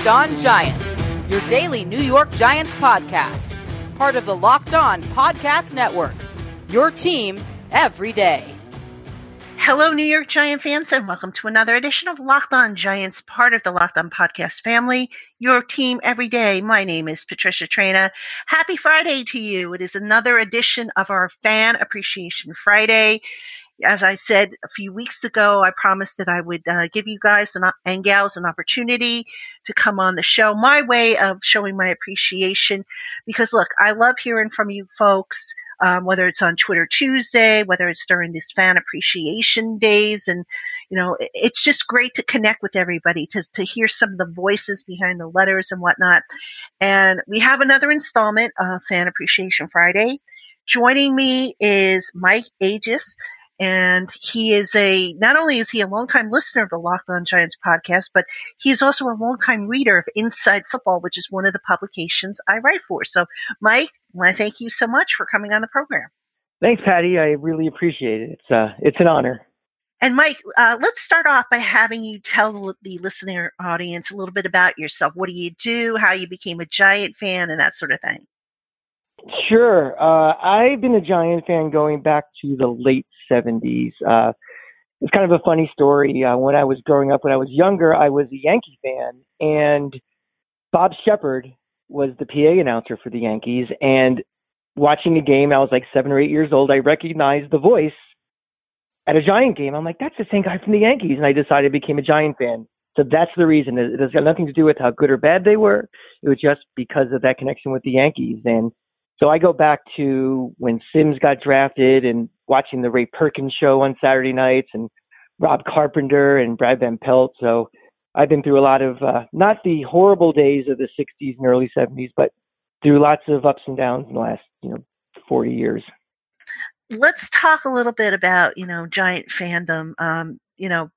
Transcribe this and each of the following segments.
Locked On Giants, your daily New York Giants podcast, part of the Locked On Podcast Network. Your team every day. Hello, New York Giant fans, and welcome to another edition of Locked On Giants, part of the Locked On Podcast family, your team every day. My name is Patricia Traina. Happy Friday to you. It is another edition of our Fan Appreciation Friday as I said a few weeks ago, I promised that I would uh, give you guys an, and gals an opportunity to come on the show. My way of showing my appreciation, because look, I love hearing from you folks, um, whether it's on Twitter Tuesday, whether it's during these fan appreciation days, and you know, it's just great to connect with everybody to to hear some of the voices behind the letters and whatnot. And we have another installment of Fan Appreciation Friday. Joining me is Mike Aguis. And he is a, not only is he a longtime listener of the Locked On Giants podcast, but he is also a longtime reader of Inside Football, which is one of the publications I write for. So, Mike, I want to thank you so much for coming on the program. Thanks, Patty. I really appreciate it. It's, uh, it's an honor. And Mike, uh, let's start off by having you tell the listener audience a little bit about yourself. What do you do? How you became a Giant fan, and that sort of thing. Sure. Uh, I've been a Giant fan going back to the late 70s. Uh, it's kind of a funny story. Uh, when I was growing up, when I was younger, I was a Yankee fan, and Bob Sheppard was the PA announcer for the Yankees. And watching a game, I was like seven or eight years old. I recognized the voice at a Giant game. I'm like, that's the same guy from the Yankees, and I decided I became a Giant fan. So that's the reason. It has got nothing to do with how good or bad they were. It was just because of that connection with the Yankees. And so I go back to when Simms got drafted and watching the Ray Perkins show on Saturday nights and Rob Carpenter and Brad Van Pelt. So I've been through a lot of uh, not the horrible days of the 60s and early 70s, but through lots of ups and downs in the last you know 40 years. Let's talk a little bit about you know giant fandom. Um, you know,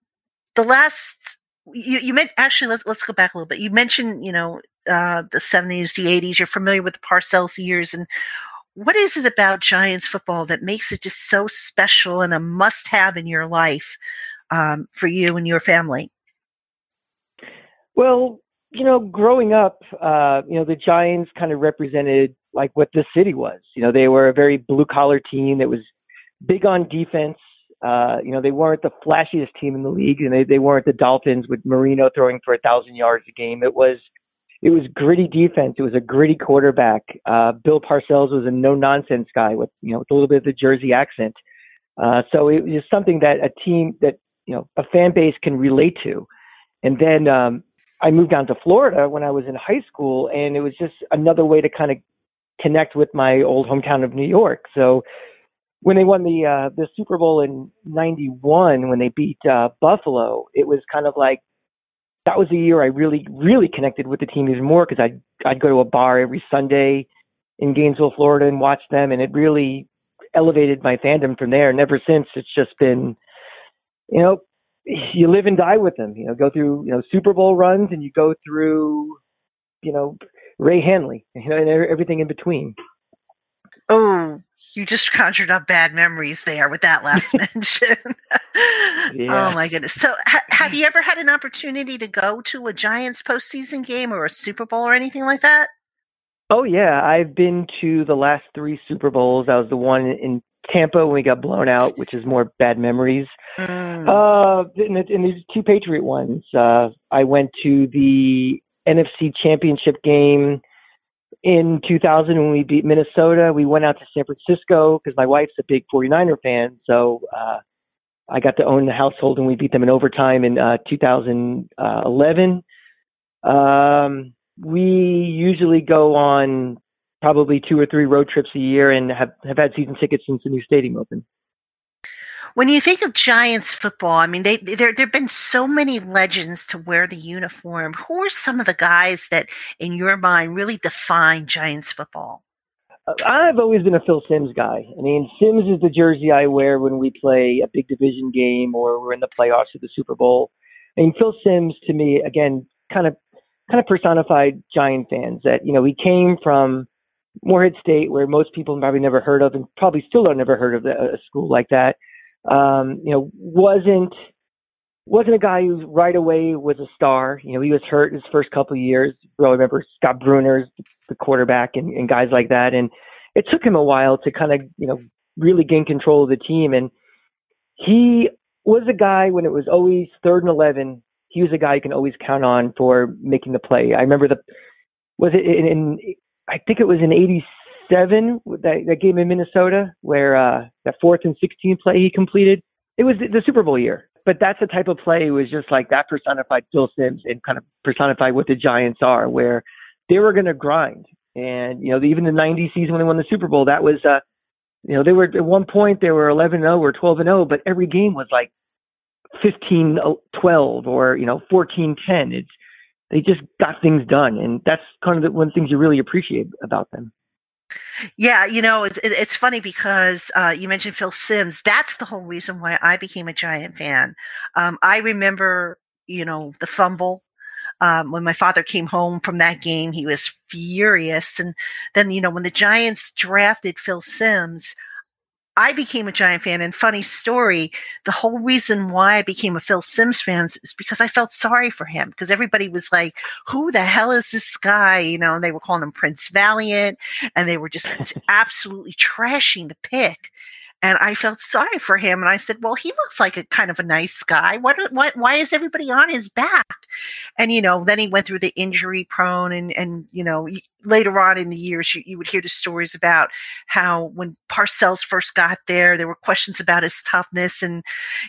the last you, you meant actually let's let's go back a little bit. You mentioned you know uh, the 70s, the 80s. You're familiar with the Parcells years. And what is it about Giants football that makes it just so special and a must have in your life um, for you and your family? Well, you know, growing up, uh, you know, the Giants kind of represented like what the city was. You know, they were a very blue collar team that was big on defense. Uh, you know, they weren't the flashiest team in the league, and they, they weren't the Dolphins with Marino throwing for a thousand yards a game. It was it was gritty defense. It was a gritty quarterback. Uh, Bill Parcells was a no nonsense guy with you know with a little bit of the Jersey accent. Uh, so it was something that a team that you know a fan base can relate to. And then um, I moved down to Florida when I was in high school, and it was just another way to kind of connect with my old hometown of New York. So when they won the uh, the Super Bowl in '91, when they beat uh, Buffalo, it was kind of like that was the year I really, really connected with the team even more because I'd, I'd go to a bar every Sunday in Gainesville, Florida and watch them. And it really elevated my fandom from there. And ever since, it's just been, you know, you live and die with them. You know, go through, you know, Super Bowl runs and you go through, you know, Ray Handley you know, and everything in between. Oh, you just conjured up bad memories there with that last mention. yeah. Oh my goodness! So, ha- have you ever had an opportunity to go to a Giants postseason game or a Super Bowl or anything like that? Oh yeah, I've been to the last three Super Bowls. I was the one in Tampa when we got blown out, which is more bad memories. Mm. Uh, and, and there's two Patriot ones. Uh, I went to the NFC Championship game in 2000 when we beat Minnesota, we went out to San Francisco because my wife's a big 49er fan. So uh, I got to own the household and we beat them in overtime in uh, 2011. Um, we usually go on probably two or three road trips a year and have, have had season tickets since the new stadium opened when you think of Giants football, I mean, they there there've been so many legends to wear the uniform. Who are some of the guys that, in your mind, really define Giants football? Uh, I've always been a Phil Simms guy. I mean, Simms is the jersey I wear when we play a big division game or we're in the playoffs or the Super Bowl. I mean, Phil Simms to me, again, kind of kind of personified Giant fans. That you know, he came from Morehead State, where most people probably never heard of, and probably still don't never heard of a school like that um, you know, wasn't wasn't a guy who right away was a star. You know, he was hurt his first couple of years. I remember Scott Brunner's the quarterback and, and guys like that. And it took him a while to kind of, you know, really gain control of the team. And he was a guy when it was always third and 11. He was a guy you can always count on for making the play. I remember the, was it in, in I think it was in 87, that, that game in Minnesota where, uh, that fourth and 16 play he completed. It was the, the Super Bowl year but that's the type of play was just like that personified Phil Simms and kind of personified what the Giants are, where they were going to grind. And you know, even the 90s season when they won the Super Bowl, that was, uh, you know, they were at one point they were 11-0 or 12-0, but every game was like 15-12 or you know 14-10. It's they just got things done, and that's kind of the, one of the things you really appreciate about them. Yeah, you know, it's it's funny because uh, you mentioned Phil Simms. That's the whole reason why I became a Giant fan. Um, I remember, you know, the fumble um, when my father came home from that game. He was furious, and then you know when the Giants drafted Phil Simms, I became a Giant fan. And funny story, the whole reason why I became a Phil Simms fan is because I felt sorry for him because everybody was like, who the hell is this guy? You know, and they were calling him Prince Valiant and they were just absolutely trashing the pick and I felt sorry for him. And I said, "Well, he looks like a kind of a nice guy. Why, why, why is everybody on his back?" And you know, then he went through the injury prone, and and you know, later on in the years, you, you would hear the stories about how when Parcells first got there, there were questions about his toughness, and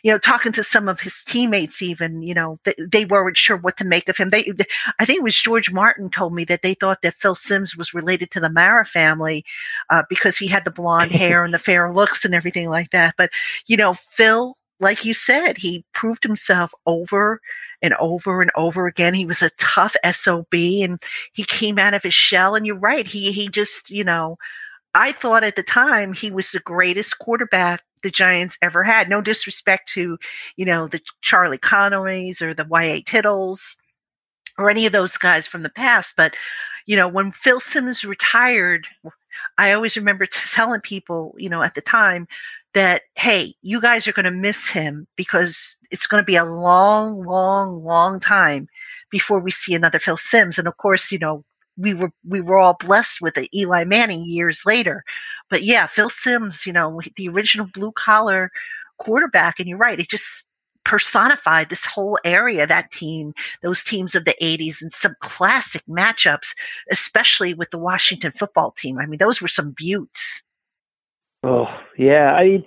you know, talking to some of his teammates, even you know, they, they weren't sure what to make of him. They, I think it was George Martin told me that they thought that Phil Simms was related to the Mara family uh, because he had the blonde hair and the fair looks and everything everything like that. But, you know, Phil, like you said, he proved himself over and over and over again. He was a tough SOB and he came out of his shell. And you're right. He, he just, you know, I thought at the time he was the greatest quarterback the Giants ever had. No disrespect to, you know, the Charlie Conerlys or the Y.A. Tittles or any of those guys from the past. But, you know, when Phil Simms retired, I always remember telling people, you know, at the time that, hey, you guys are going to miss him because it's going to be a long, long, long time before we see another Phil Simms. And of course, you know, we were we were all blessed with the Eli Manning years later. But yeah, Phil Simms, you know, the original blue collar quarterback, and you're right, it just personified this whole area, that team, those teams of the 80s, and some classic matchups, especially with the Washington football team. I mean, those were some buttes. Oh, yeah. I mean,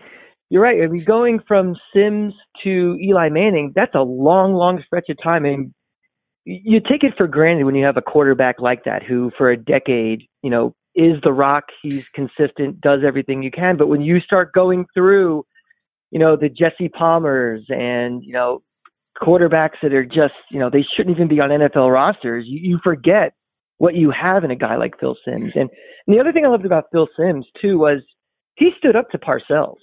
you're right. I mean, going from Simms to Eli Manning, that's a long, long stretch of time. Mean, you take it for granted when you have a quarterback like that who, for a decade, you know, is the rock. He's consistent, does everything you can. But when you start going through you know, the Jesse Palmers and, you know, quarterbacks that are just, you know, they shouldn't even be on NFL rosters. You, you forget what you have in a guy like Phil Simms. And, and the other thing I loved about Phil Simms too was he stood up to Parcells.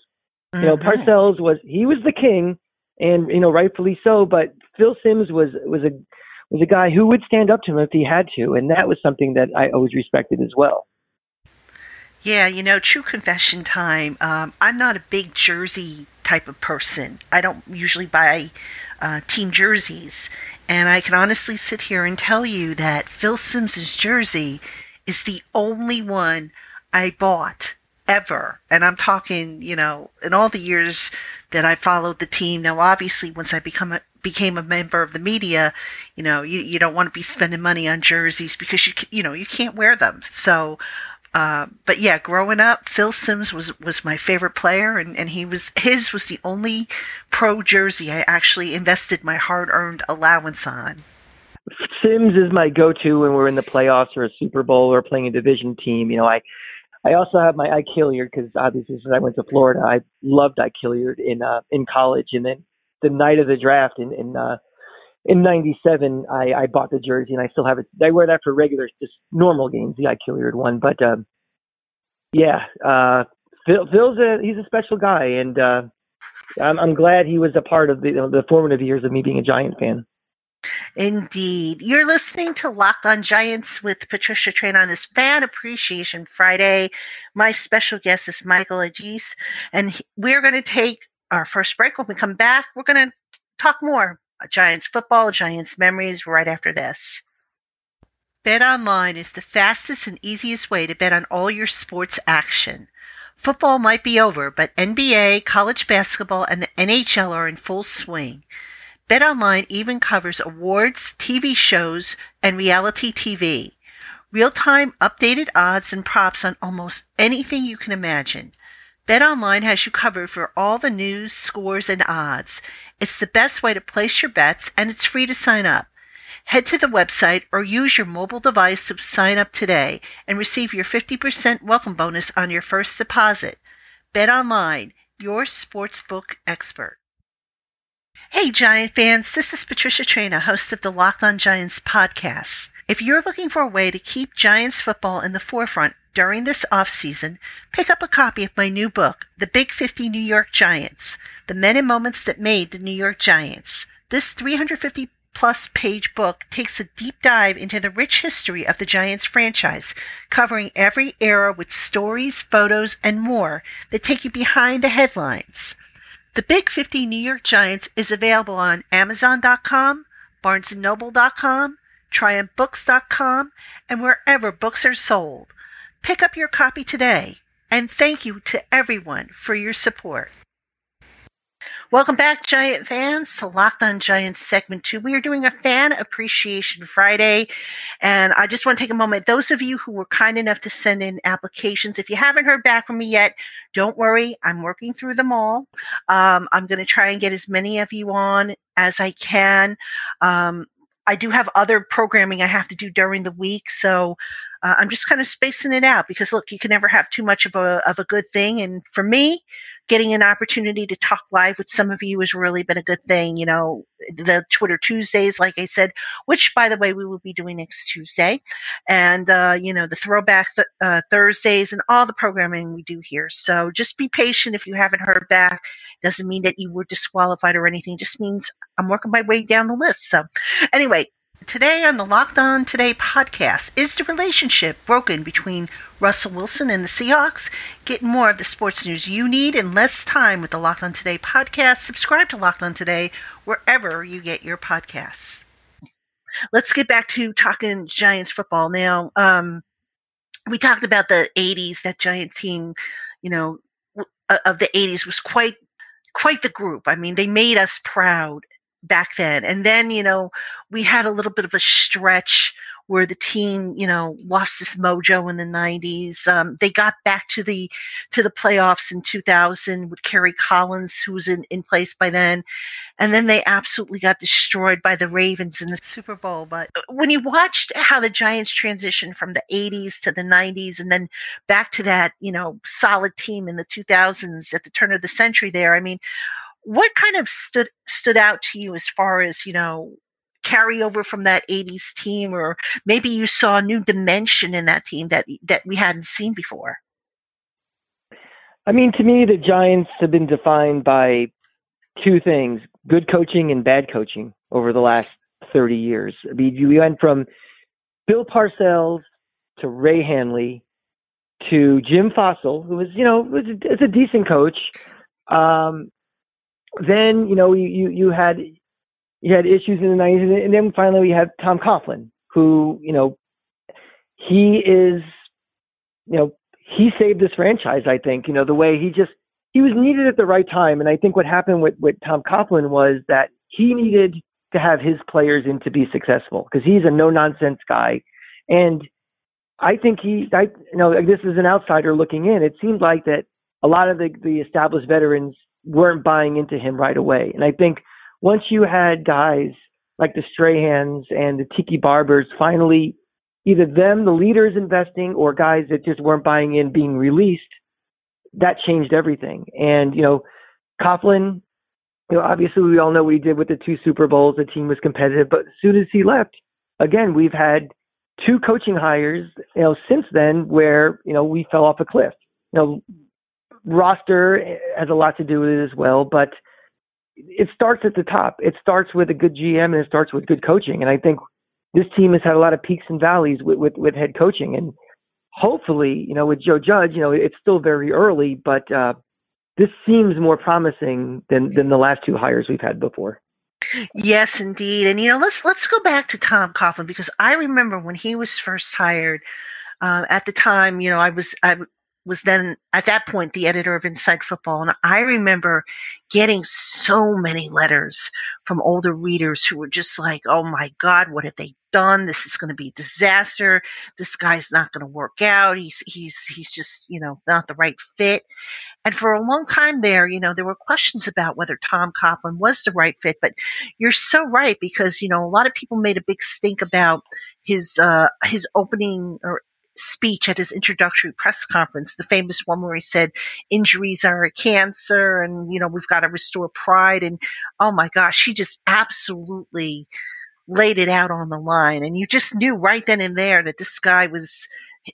You know, mm-hmm. Parcells was he was the king, and you know, rightfully so. But Phil Simms was was a was a guy who would stand up to him if he had to, and that was something that I always respected as well. Yeah, you know, true confession time. Um, I'm not a big jersey type of person. I don't usually buy uh, team jerseys. And I can honestly sit here and tell you that Phil Simms's jersey is the only one I bought ever. And I'm talking, you know, in all the years that I followed the team. Now, obviously, once I become a, became a member of the media, you know, you, you don't want to be spending money on jerseys because you you know you can't wear them. So uh, but yeah, growing up, Phil Simms was was my favorite player, and, and he was his was the only pro jersey I actually invested my hard earned allowance on. Simms is my go to when we're in the playoffs or a Super Bowl or playing a division team. You know, I I also have my Ike Hilliard because obviously since I went to Florida, I loved Ike Hilliard in uh, in college, and then the night of the draft in in uh, in '97, I, I bought the jersey and I still have it. I wear that for regular, just normal games, the Ike Hilliard one. But um, yeah, uh, Phil, Phil's a he's a special guy, and uh, I'm, I'm glad he was a part of the, you know, the formative years of me being a Giant fan. Indeed. You're listening to Locked on Giants with Patricia Traina on this Fan Appreciation Friday. My special guest is Michael Aguis, and we're going to take our first break. When we come back, we're going to talk more Giants football, Giants memories right after this. Bet online is the fastest and easiest way to bet on all your sports action. Football might be over, but NBA, college basketball, and the NHL are in full swing. BetOnline even covers awards, TV shows, and reality TV. Real-time updated odds and props on almost anything you can imagine. BetOnline has you covered for all the news, scores, and odds. It's the best way to place your bets and it's free to sign up. Head to the website or use your mobile device to sign up today and receive your 50% welcome bonus on your first deposit. BetOnline, your sportsbook expert. Hey, Giant fans, this is Patricia Traina, host of the Locked On Giants podcast. If you're looking for a way to keep Giants football in the forefront during this offseason, pick up a copy of my new book, The Big 50 New York Giants The Men and Moments That Made the New York Giants. This 350 plus page book takes a deep dive into the rich history of the Giants franchise, covering every era with stories, photos, and more that take you behind the headlines. The Big 50 New York Giants is available on Amazon.com, BarnesandNoble.com, TriumphBooks.com, and wherever books are sold. Pick up your copy today, and thank you to everyone for your support. Welcome back, Giant fans, to Locked on Giants segment two. We are doing a fan appreciation Friday. And I just want to take a moment. Those of you who were kind enough to send in applications, if you haven't heard back from me yet, don't worry. I'm working through them all. Um, I'm going to try and get as many of you on as I can. Um, I do have other programming I have to do during the week. So uh, I'm just kind of spacing it out because look, you can never have too much of a, of a good thing. And for me, getting an opportunity to talk live with some of you has really been a good thing. You know, the Twitter Tuesdays, like I said, which by the way, we will be doing next Tuesday and, uh, you know, the throwback th- uh, Thursdays and all the programming we do here. So just be patient if you haven't heard back. Doesn't mean that you were disqualified or anything. Just means I'm working my way down the list. So anyway, Today on the Locked On Today podcast, is the relationship broken between Russell Wilson and the Seahawks? Get more of the sports news you need in less time with the Locked On Today podcast. Subscribe to Locked On Today wherever you get your podcasts. Let's get back to talking Giants football now. Um, we talked about the 80s, that Giant team, you know, of the 80s was quite quite the group. I mean, they made us proud back then. And then, you know, we had a little bit of a stretch where the team, you know, lost this mojo in the 90s. Um, they got back to the to the playoffs in 2000 with Kerry Collins, who was in, in place by then, and then they absolutely got destroyed by the Ravens in the Super Bowl. But uh, when you watched how the Giants transitioned from the 80s to the 90s, and then back to that, you know, solid team in the 2000s at the turn of the century, there, I mean what kind of stood stood out to you as far as you know carryover from that 80s team or maybe you saw a new dimension in that team that that we hadn't seen before? I mean to me the giants have been defined by two things good coaching and bad coaching over the last 30 years. I mean we went from bill parcells to ray handley to jim fassel who was you know was a, was a decent coach. Um, then you know you you, had you had issues in the 90s, and then finally we had Tom Coughlin, who you know he is you know he saved this franchise. I think you know the way he just he was needed at the right time, and I think what happened with with Tom Coughlin was that he needed to have his players in to be successful because he's a no nonsense guy, and I think he I you know this is an outsider looking in. It seemed like that a lot of the the established veterans weren't buying into him right away. And I think once you had guys like the Strahans and the Tiki Barbers finally, either them, the leaders investing, or guys that just weren't buying in being released, that changed everything. And, you know, Coughlin, you know, obviously we all know what he did with the two Super Bowls. The team was competitive, but as soon as he left, again, we've had two coaching hires, you know, since then where, you know, we fell off a cliff. You know, roster has a lot to do with it as well, but it starts at the top. It starts with a good GM and it starts with good coaching. And I think this team has had a lot of peaks and valleys with, with, with head coaching. And hopefully, you know, with Joe Judge, you know, it's still very early, but uh, this seems more promising than, than the last two hires we've had before. Yes, indeed. And you know, let's let's go back to Tom Coughlin because I remember when he was first hired. Uh, at the time, you know, I was I was then at that point the editor of Inside Football, and I remember getting so many letters from older readers who were just like, "Oh my God, what have they done? This is going to be a disaster. This guy's not going to work out. He's he's he's just you know not the right fit." And for a long time there, you know, there were questions about whether Tom Coughlin was the right fit. But you're so right because you know a lot of people made a big stink about his uh, his opening or speech at his introductory press conference, the famous one where he said, injuries are a cancer and, you know, we've got to restore pride. And oh my gosh, he just absolutely laid it out on the line. And you just knew right then and there that this guy was,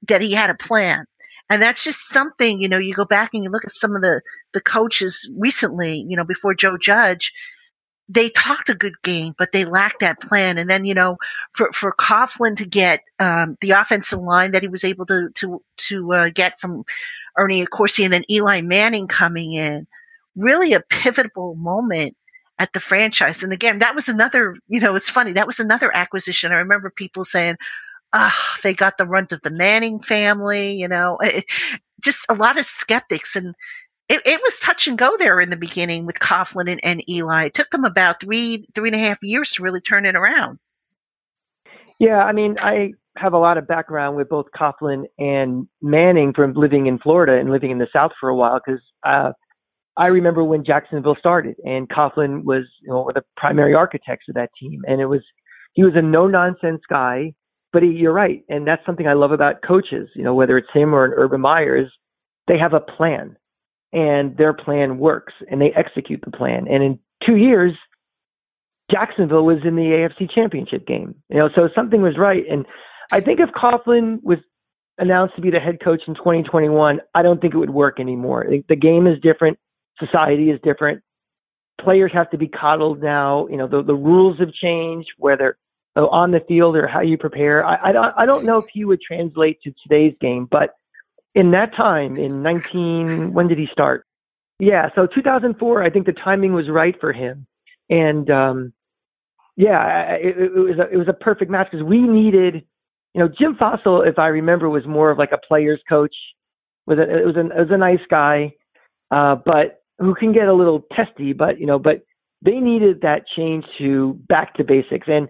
that he had a plan. And that's just something, you know, you go back and you look at some of the, the coaches recently, you know, before Joe Judge, they talked a good game, but they lacked that plan. And then, you know, for, for Coughlin to get, um, the offensive line that he was able to, to, to, uh, get from Ernie Accorsi and then Eli Manning coming in, really a pivotal moment at the franchise. And again, that was another, you know, it's funny. That was another acquisition. I remember people saying, ah, oh, they got the runt of the Manning family, you know, it, just a lot of skeptics. And it, it was touch and go there in the beginning with Coughlin and, and Eli. It took them about three, three and a half years to really turn it around. Yeah, I mean, I have a lot of background with both Coughlin and Manning from living in Florida and living in the South for a while because uh, I remember when Jacksonville started and Coughlin was you know, one of the primary architects of that team, and it was he was a no nonsense guy. But he, you're right, and that's something I love about coaches. You know, whether it's him or an Urban Meyers, they have a plan and their plan works and they execute the plan. And in two years, Jacksonville was in the AFC championship game. You know, so something was right. And I think if Coughlin was announced to be the head coach in 2021, I don't think it would work anymore. The game is different. Society is different. Players have to be coddled now. You know, the, the rules have changed, whether on the field or how you prepare. I, I, don't, I don't know if he would translate to today's game, but in that time, in 19, when did he start? Yeah, so 2004, I think the timing was right for him. And um, yeah, it, it, was a, it was a perfect match because we needed, you know, Jim Fassel if I remember, was more of like a player's coach. Was a, it was a, it was a nice guy, uh, but who can get a little testy. But you know, but they needed that change to back to basics. And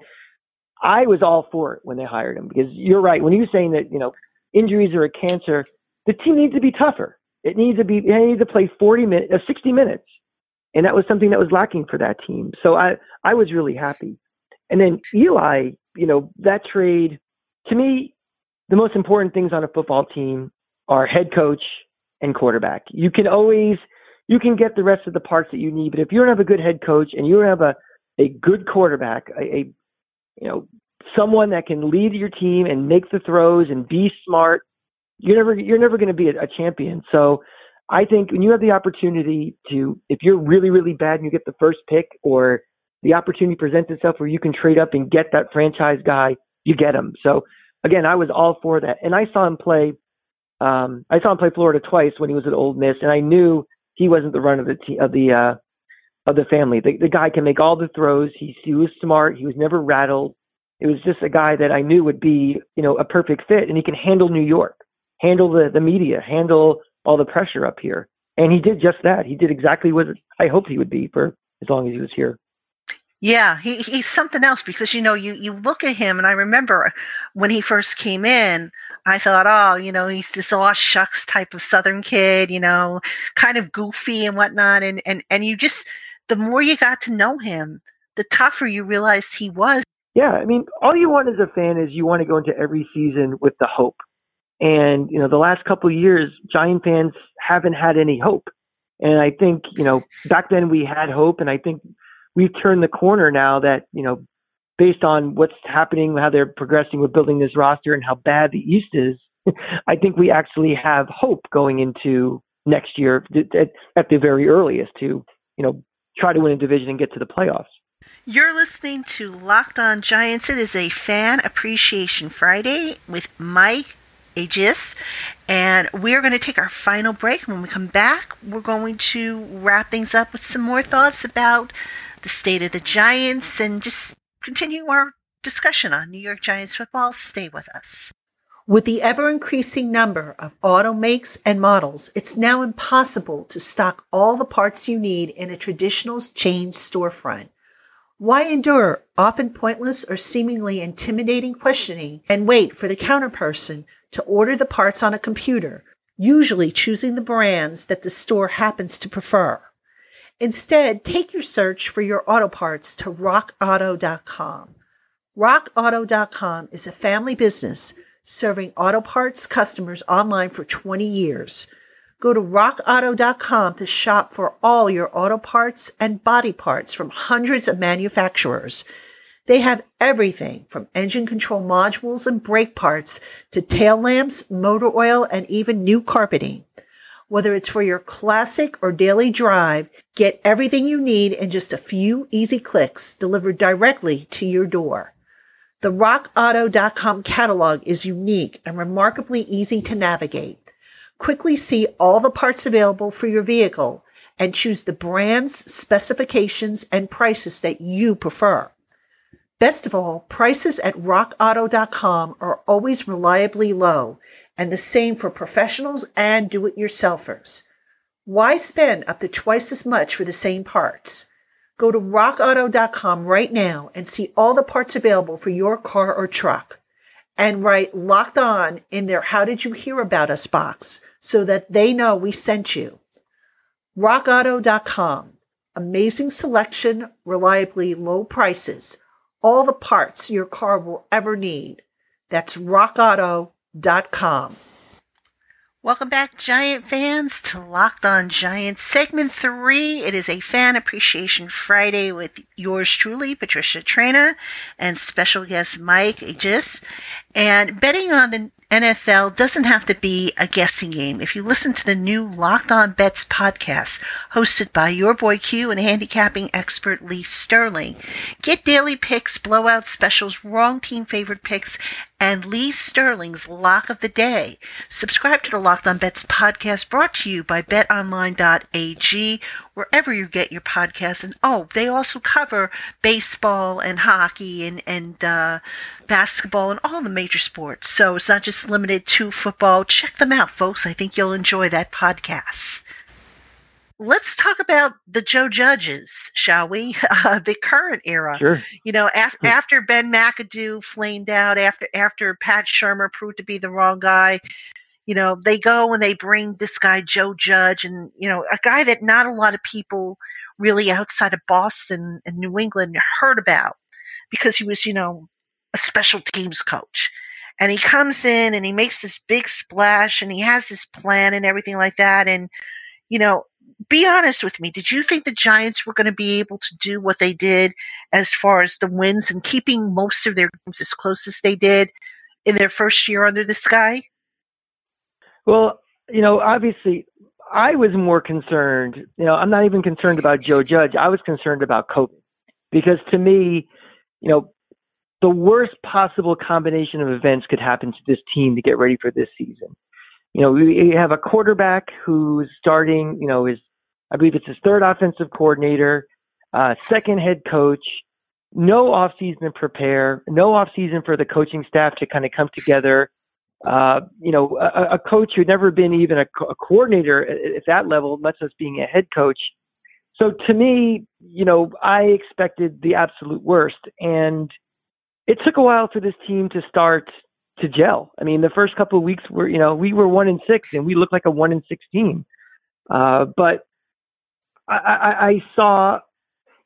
I was all for it when they hired him because you're right when he was saying that you know injuries are a cancer the team needs to be tougher. It needs to be, they need to play 40 minutes, uh, 60 minutes. And that was something that was lacking for that team. So I, I was really happy. And then Eli, you know, that trade, to me, the most important things on a football team are head coach and quarterback. You can always, you can get the rest of the parts that you need, but if you don't have a good head coach and you don't have a, a good quarterback, a, a you know, someone that can lead your team and make the throws and be smart you're never you're never going to be a, a champion. So I think when you have the opportunity to, if you're really really bad and you get the first pick, or the opportunity presents itself where you can trade up and get that franchise guy, you get him. So again, I was all for that, and I saw him play. Um, I saw him play Florida twice when he was at Ole Miss, and I knew he wasn't the run of the te- of the uh, of the family. The, the guy can make all the throws. He he was smart. He was never rattled. It was just a guy that I knew would be, you know, a perfect fit, and he can handle New York handle the, the media, handle all the pressure up here. And he did just that. He did exactly what I hoped he would be for as long as he was here. Yeah, he, he's something else because you know you you look at him and I remember when he first came in, I thought, oh, you know, he's this all shucks type of Southern kid, you know, kind of goofy and whatnot, and and and you just the more you got to know him, the tougher you realized he was. Yeah, I mean, all you want as a fan is you want to go into every season with the hope and, you know, the last couple of years, Giant fans haven't had any hope. And I think, you know, back then we had hope. And I think we've turned the corner now that, you know, based on what's happening, how they're progressing with building this roster and how bad the East is, I think we actually have hope going into next year at, at the very earliest to, you know, try to win a division and get to the playoffs. You're listening to Locked On Giants. It is a fan appreciation Friday with Mike Aguis. And we're going to take our final break. When we come back, we're going to wrap things up with some more thoughts about the state of the Giants, and just continue our discussion on New York Giants football. Stay with us. With the ever increasing number of auto makes and models, it's now impossible to stock all the parts you need in a traditional chain storefront. Why endure often pointless or seemingly intimidating questioning and wait for the counterperson to order the parts on a computer, usually choosing the brands that the store happens to prefer? Instead, take your search for your auto parts to rockauto.com. RockAuto.com is a family business serving auto parts customers online for 20 years. Go to rockauto.com to shop for all your auto parts and body parts from hundreds of manufacturers. They have everything from engine control modules and brake parts to tail lamps, motor oil, and even new carpeting. Whether it's for your classic or daily drive, get everything you need in just a few easy clicks delivered directly to your door. The rockauto.com catalog is unique and remarkably easy to navigate. Quickly see all the parts available for your vehicle and choose the brands, specifications, and prices that you prefer. Best of all, prices at rockauto.com are always reliably low and the same for professionals and do-it-yourselfers. Why spend up to twice as much for the same parts? Go to rockauto.com right now and see all the parts available for your car or truck. And write locked on in their How Did You Hear About Us box so that they know we sent you. RockAuto.com. Amazing selection, reliably low prices, all the parts your car will ever need. That's RockAuto.com. Welcome back, Giant fans, to Locked On Giants, segment three. It is a Fan Appreciation Friday with yours truly, Patricia Traina, and special guest Mike Aguis. And betting on the NFL doesn't have to be a guessing game. If you listen to the new Locked On Bets podcast, hosted by your boy Q and handicapping expert Lee Sterling, get daily picks, blowout specials, wrong team favorite picks, and Lee Sterling's Lock of the Day. Subscribe to the Locked On Bets podcast brought to you by betonline.ag, wherever you get your podcasts. And oh, they also cover baseball and hockey and, and uh, basketball and all the major sports. So it's not just limited to football. Check them out, folks. I think you'll enjoy that podcast let's talk about the Joe Judges, shall we? Uh, the current era. Sure. You know, af- hmm. after Ben McAdoo flamed out, after after Pat Shurmur proved to be the wrong guy, you know, they go and they bring this guy Joe Judge, and you know, a guy that not a lot of people really outside of Boston and New England heard about because he was, you know, a special teams coach. And he comes in and he makes this big splash and he has this plan and everything like that. And, you know, be honest with me. Did you think the Giants were going to be able to do what they did as far as the wins and keeping most of their games as close as they did in their first year under the sky? Well, you know, obviously, I was more concerned. You know, I'm not even concerned about Joe Judge. I was concerned about COVID because to me, you know, the worst possible combination of events could happen to this team to get ready for this season. You know, we have a quarterback who's starting, you know, his I believe it's his third offensive coordinator, uh, second head coach. No offseason to prepare, no offseason for the coaching staff to kind of come together. Uh, you know, a, a, coach who'd never been even a, a coordinator at, at that level, much less being a head coach. So to me, you know, I expected the absolute worst. And it took a while for this team to start to gel. I mean, the first couple of weeks were, you know, we were one in six and we looked like a one in six team. Uh, but I, I, I saw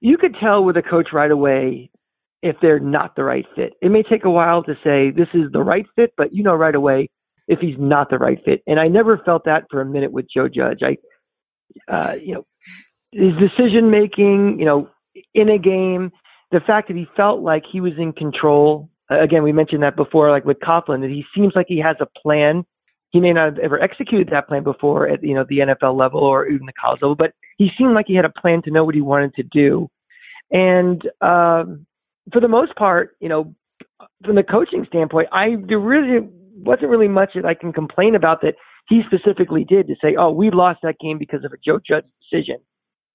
you could tell with a coach right away if they're not the right fit. It may take a while to say this is the right fit, but you know right away if he's not the right fit. And I never felt that for a minute with Joe Judge. I, uh, you know, his decision making, you know, in a game, the fact that he felt like he was in control. Again, we mentioned that before, like with Coughlin, that he seems like he has a plan he may not have ever executed that plan before at you know the NFL level or even the college level, but he seemed like he had a plan to know what he wanted to do. And um, for the most part, you know, from the coaching standpoint, I there really wasn't really much that I can complain about that he specifically did to say, oh, we lost that game because of a Joe Judge decision.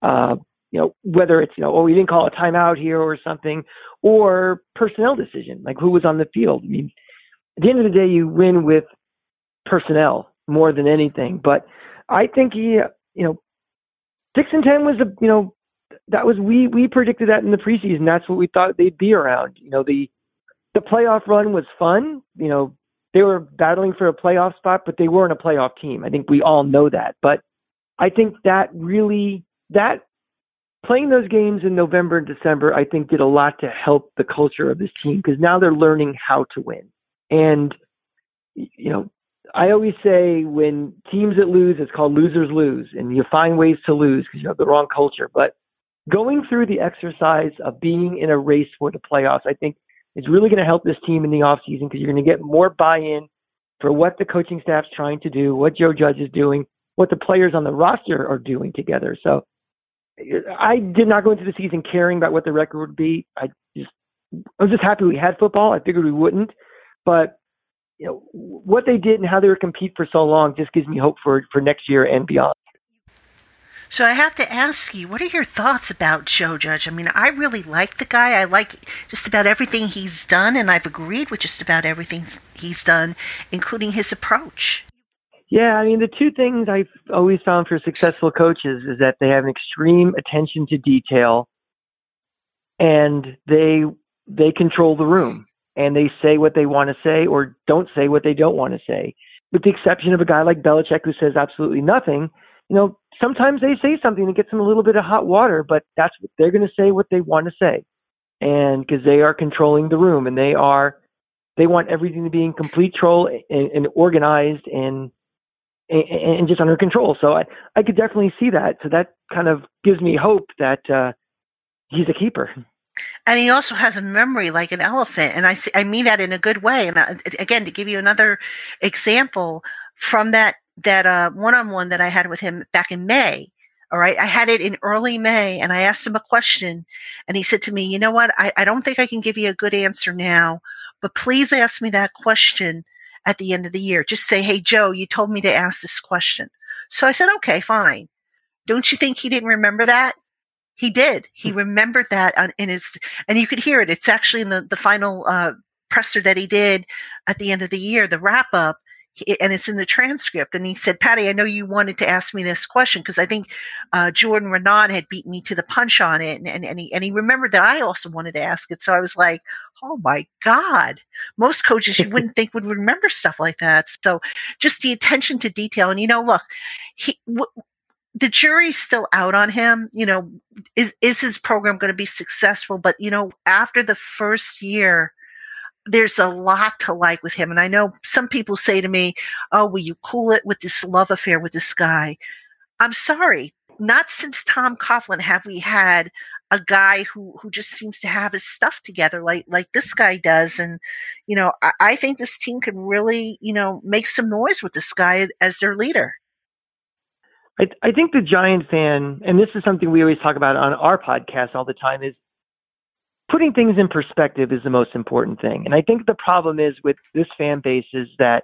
Uh, you know, whether it's, you know, oh, we didn't call a timeout here or something, or personnel decision, like who was on the field. I mean, at the end of the day, you win with personnel more than anything. But I think he, you know, six and ten was a, you know, that was we we predicted that in the preseason. That's what we thought they'd be around. You know, the the playoff run was fun. You know, they were battling for a playoff spot, but they weren't a playoff team. I think we all know that. But I think that really that playing those games in November and December, I think did a lot to help the culture of this team because now they're learning how to win. And you know, I always say when teams that lose, it's called losers lose, and you find ways to lose because you have the wrong culture. But going through the exercise of being in a race for the playoffs, I think is really going to help this team in the offseason because you're going to get more buy-in for what the coaching staff's trying to do, what Joe Judge is doing, what the players on the roster are doing together. So I did not go into the season caring about what the record would be. I just I was just happy we had football. I figured we wouldn't, but you know what they did and how they were compete for so long just gives me hope for for next year and beyond. So I have to ask you, what are your thoughts about Joe Judge? I mean, I really like the guy. I like just about everything he's done, and I've agreed with just about everything he's done, including his approach. Yeah, I mean, the two things I've always found for successful coaches is that they have an extreme attention to detail, and they they control the room, and they say what they want to say or don't say what they don't want to say. With the exception of a guy like Belichick who says absolutely nothing, you know, sometimes they say something that gets them a little bit of hot water, but that's what they're going to say what they want to say. And because they are controlling the room and they are, they want everything to be in complete control and, and organized and, and, and just under control. So I, I could definitely see that. So that kind of gives me hope that, uh, he's a keeper. And he also has a memory like an elephant. And I, see, I mean that in a good way. And I, again, to give you another example from that that uh, one-on-one that I had with him back in May. All right. I had it in early May and I asked him a question and he said to me, you know what? I, I don't think I can give you a good answer now, but please ask me that question at the end of the year. Just say, Hey, Joe, you told me to ask this question. So I said, okay, fine. Don't you think he didn't remember that? He did. He hmm. remembered that on, in his, and you could hear it. It's actually in the, the final, uh, presser that he did at the end of the year, the wrap up and it's in the transcript. And he said, Patty, I know you wanted to ask me this question because I think uh, Jordan Raanan had beat me to the punch on it. And, and, and, he, and he remembered that I also wanted to ask it. So I was like, oh my God. Most coaches you wouldn't think would remember stuff like that. So just the attention to detail. And, you know, look, he, w- the jury's still out on him. You know, is, is his program going to be successful? But, you know, after the first year, there's a lot to like with him. And I know some people say to me, Oh, will you cool it with this love affair with this guy? I'm sorry. Not since Tom Coughlin have we had a guy who, who just seems to have his stuff together like, like this guy does. And, you know, I, I think this team could really, you know, make some noise with this guy as their leader. I, I think the Giant fan, and this is something we always talk about on our podcast all the time, is putting things in perspective is the most important thing. And I think the problem is with this fan base is that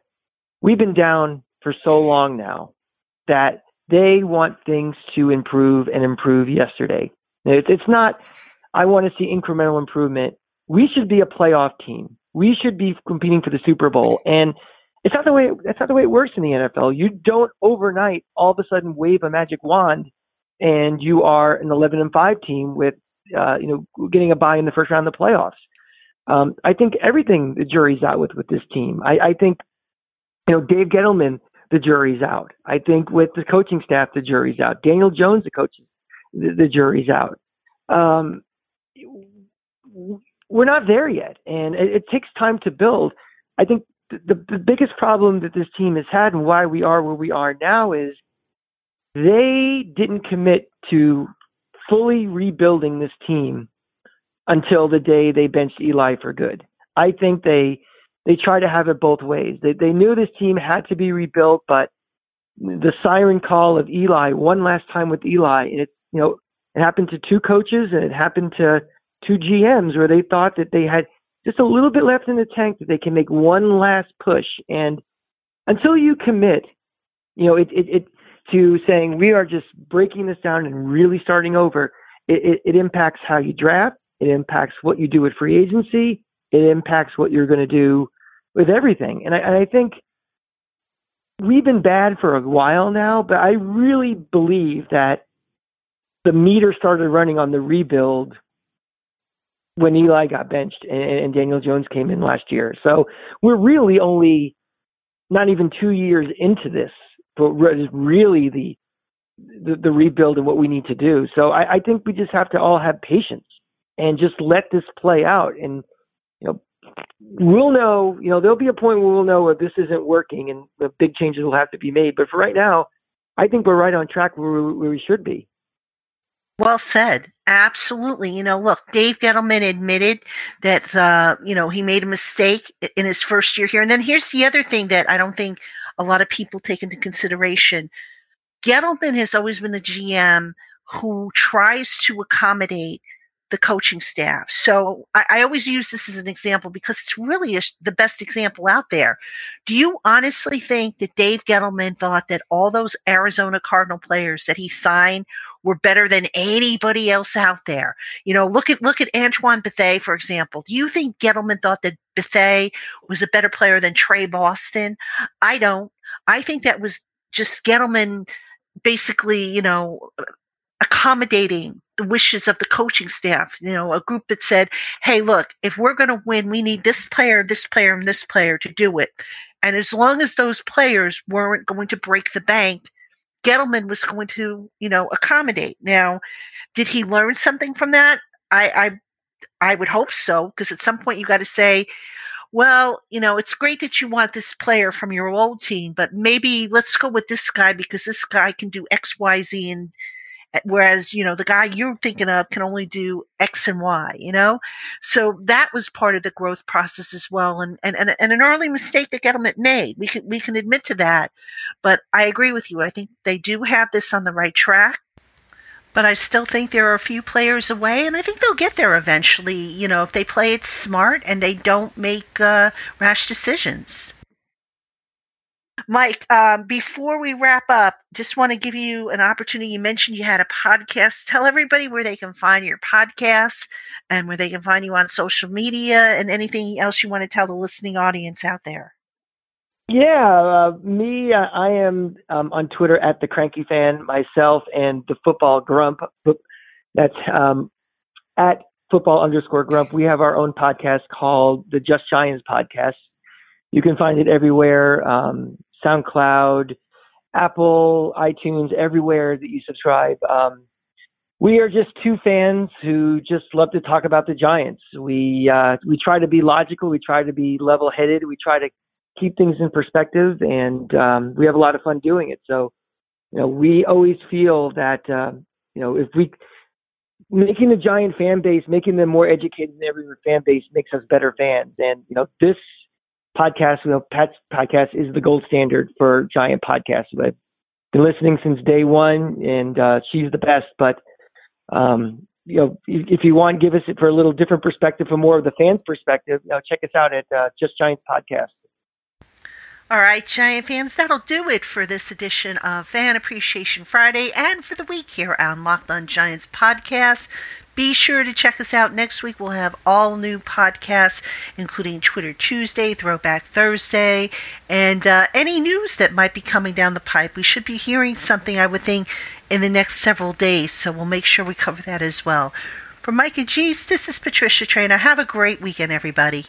we've been down for so long now that they want things to improve and improve yesterday. It's not, I want to see incremental improvement. We should be a playoff team. We should be competing for the Super Bowl. And it's not the way, that's not the way it works in the NFL. You don't overnight all of a sudden wave a magic wand and you are an 11 and 5 team with uh, you know, getting a bye in the first round of the playoffs. Um, I think everything the jury's out with with this team. I, I think, you know, Dave Gettleman, the jury's out. I think with the coaching staff, the jury's out. Daniel Jones, the coach, the, the jury's out. Um, we're not there yet, and it, it takes time to build. I think the, the, the biggest problem that this team has had and why we are where we are now is they didn't commit to fully rebuilding this team until the day they benched Eli for good. I think they they try to have it both ways. They they knew this team had to be rebuilt, but the siren call of Eli one last time with Eli, and it you know it happened to two coaches and it happened to two GMs where they thought that they had just a little bit left in the tank that they can make one last push. And until you commit, you know it it, it to saying we are just breaking this down and really starting over, it, it, it impacts how you draft. It impacts what you do with free agency. It impacts what you're going to do with everything. And I, and I think we've been bad for a while now, but I really believe that the meter started running on the rebuild when Eli got benched and, and Daniel Jones came in last year. So we're really only not even two years into this, but really the the, the rebuild and what we need to do. So I, I think we just have to all have patience and just let this play out. And you know, we'll know. You know, there'll be a point where we'll know if this isn't working, and the big changes will have to be made. But for right now, I think we're right on track where we, where we should be. Well said. Absolutely. You know, look, Dave Gettleman admitted that, uh, you know, he made a mistake in his first year here. And then here's the other thing that I don't think a lot of people take into consideration. Gettleman has always been the GM who tries to accommodate the coaching staff. So I, I, always use this as an example because it's really a, the best example out there. Do you honestly think that Dave Gettleman thought that all those Arizona Cardinal players that he signed were better than anybody else out there? You know, look at look at Antoine Bethea, for example. Do you think Gettleman thought that Bethea was a better player than Tre Boston? I don't. I think that was just Gettleman basically, you know, accommodating the wishes of the coaching staff, you know, a group that said, hey, look, if we're going to win, we need this player, this player, and this player to do it. And as long as those players weren't going to break the bank, Gettleman was going to, you know, accommodate. Now, did he learn something from that? I I, I would hope so, because at some point you got to say, well, you know, it's great that you want this player from your old team, but maybe let's go with this guy because this guy can do X, Y, Z, and whereas you know the guy you're thinking of can only do x and y you know so that was part of the growth process as well and and and, and an early mistake that Gettleman made we can we can admit to that but i agree with you i think they do have this on the right track but I still think there are a few players away, and I think they'll get there eventually. You know, if they play it smart and they don't make uh, rash decisions. Mike, um, before we wrap up, just want to give you an opportunity. You mentioned you had a podcast. Tell everybody where they can find your podcast and where they can find you on social media and anything else you want to tell the listening audience out there. Yeah, uh, me, uh, I am um, on Twitter at the Cranky Fan, myself, and the Football Grump. That's um, at football underscore grump. We have our own podcast called the Just Giants Podcast. You can find it everywhere. Um, SoundCloud, Apple, iTunes, everywhere that you subscribe. Um, we are just two fans who just love to talk about the Giants. We uh, we try to be logical. We try to be level-headed. We try to keep things in perspective, and um, we have a lot of fun doing it. So, you know, we always feel that uh, you know if we making the Giant fan base, making them more educated than every fan base makes us better fans. And you know, this podcast, you know, Pat's podcast is the gold standard for giant podcasts. I've been listening since day one, and uh, she's the best. But um, you know, if you want, give us it for a little different perspective, for more of the fans' perspective. You know, check us out at uh, Just Giants Podcast. All right, Giant fans, that'll do it for this edition of Fan Appreciation Friday and for the week here on Locked on Giants podcast. Be sure to check us out next week. We'll have all new podcasts, including Twitter Tuesday, Throwback Thursday, and uh, any news that might be coming down the pipe. We should be hearing something, I would think, in the next several days, so we'll make sure we cover that as well. For Mike and this is Patricia Traina. Have a great weekend, everybody.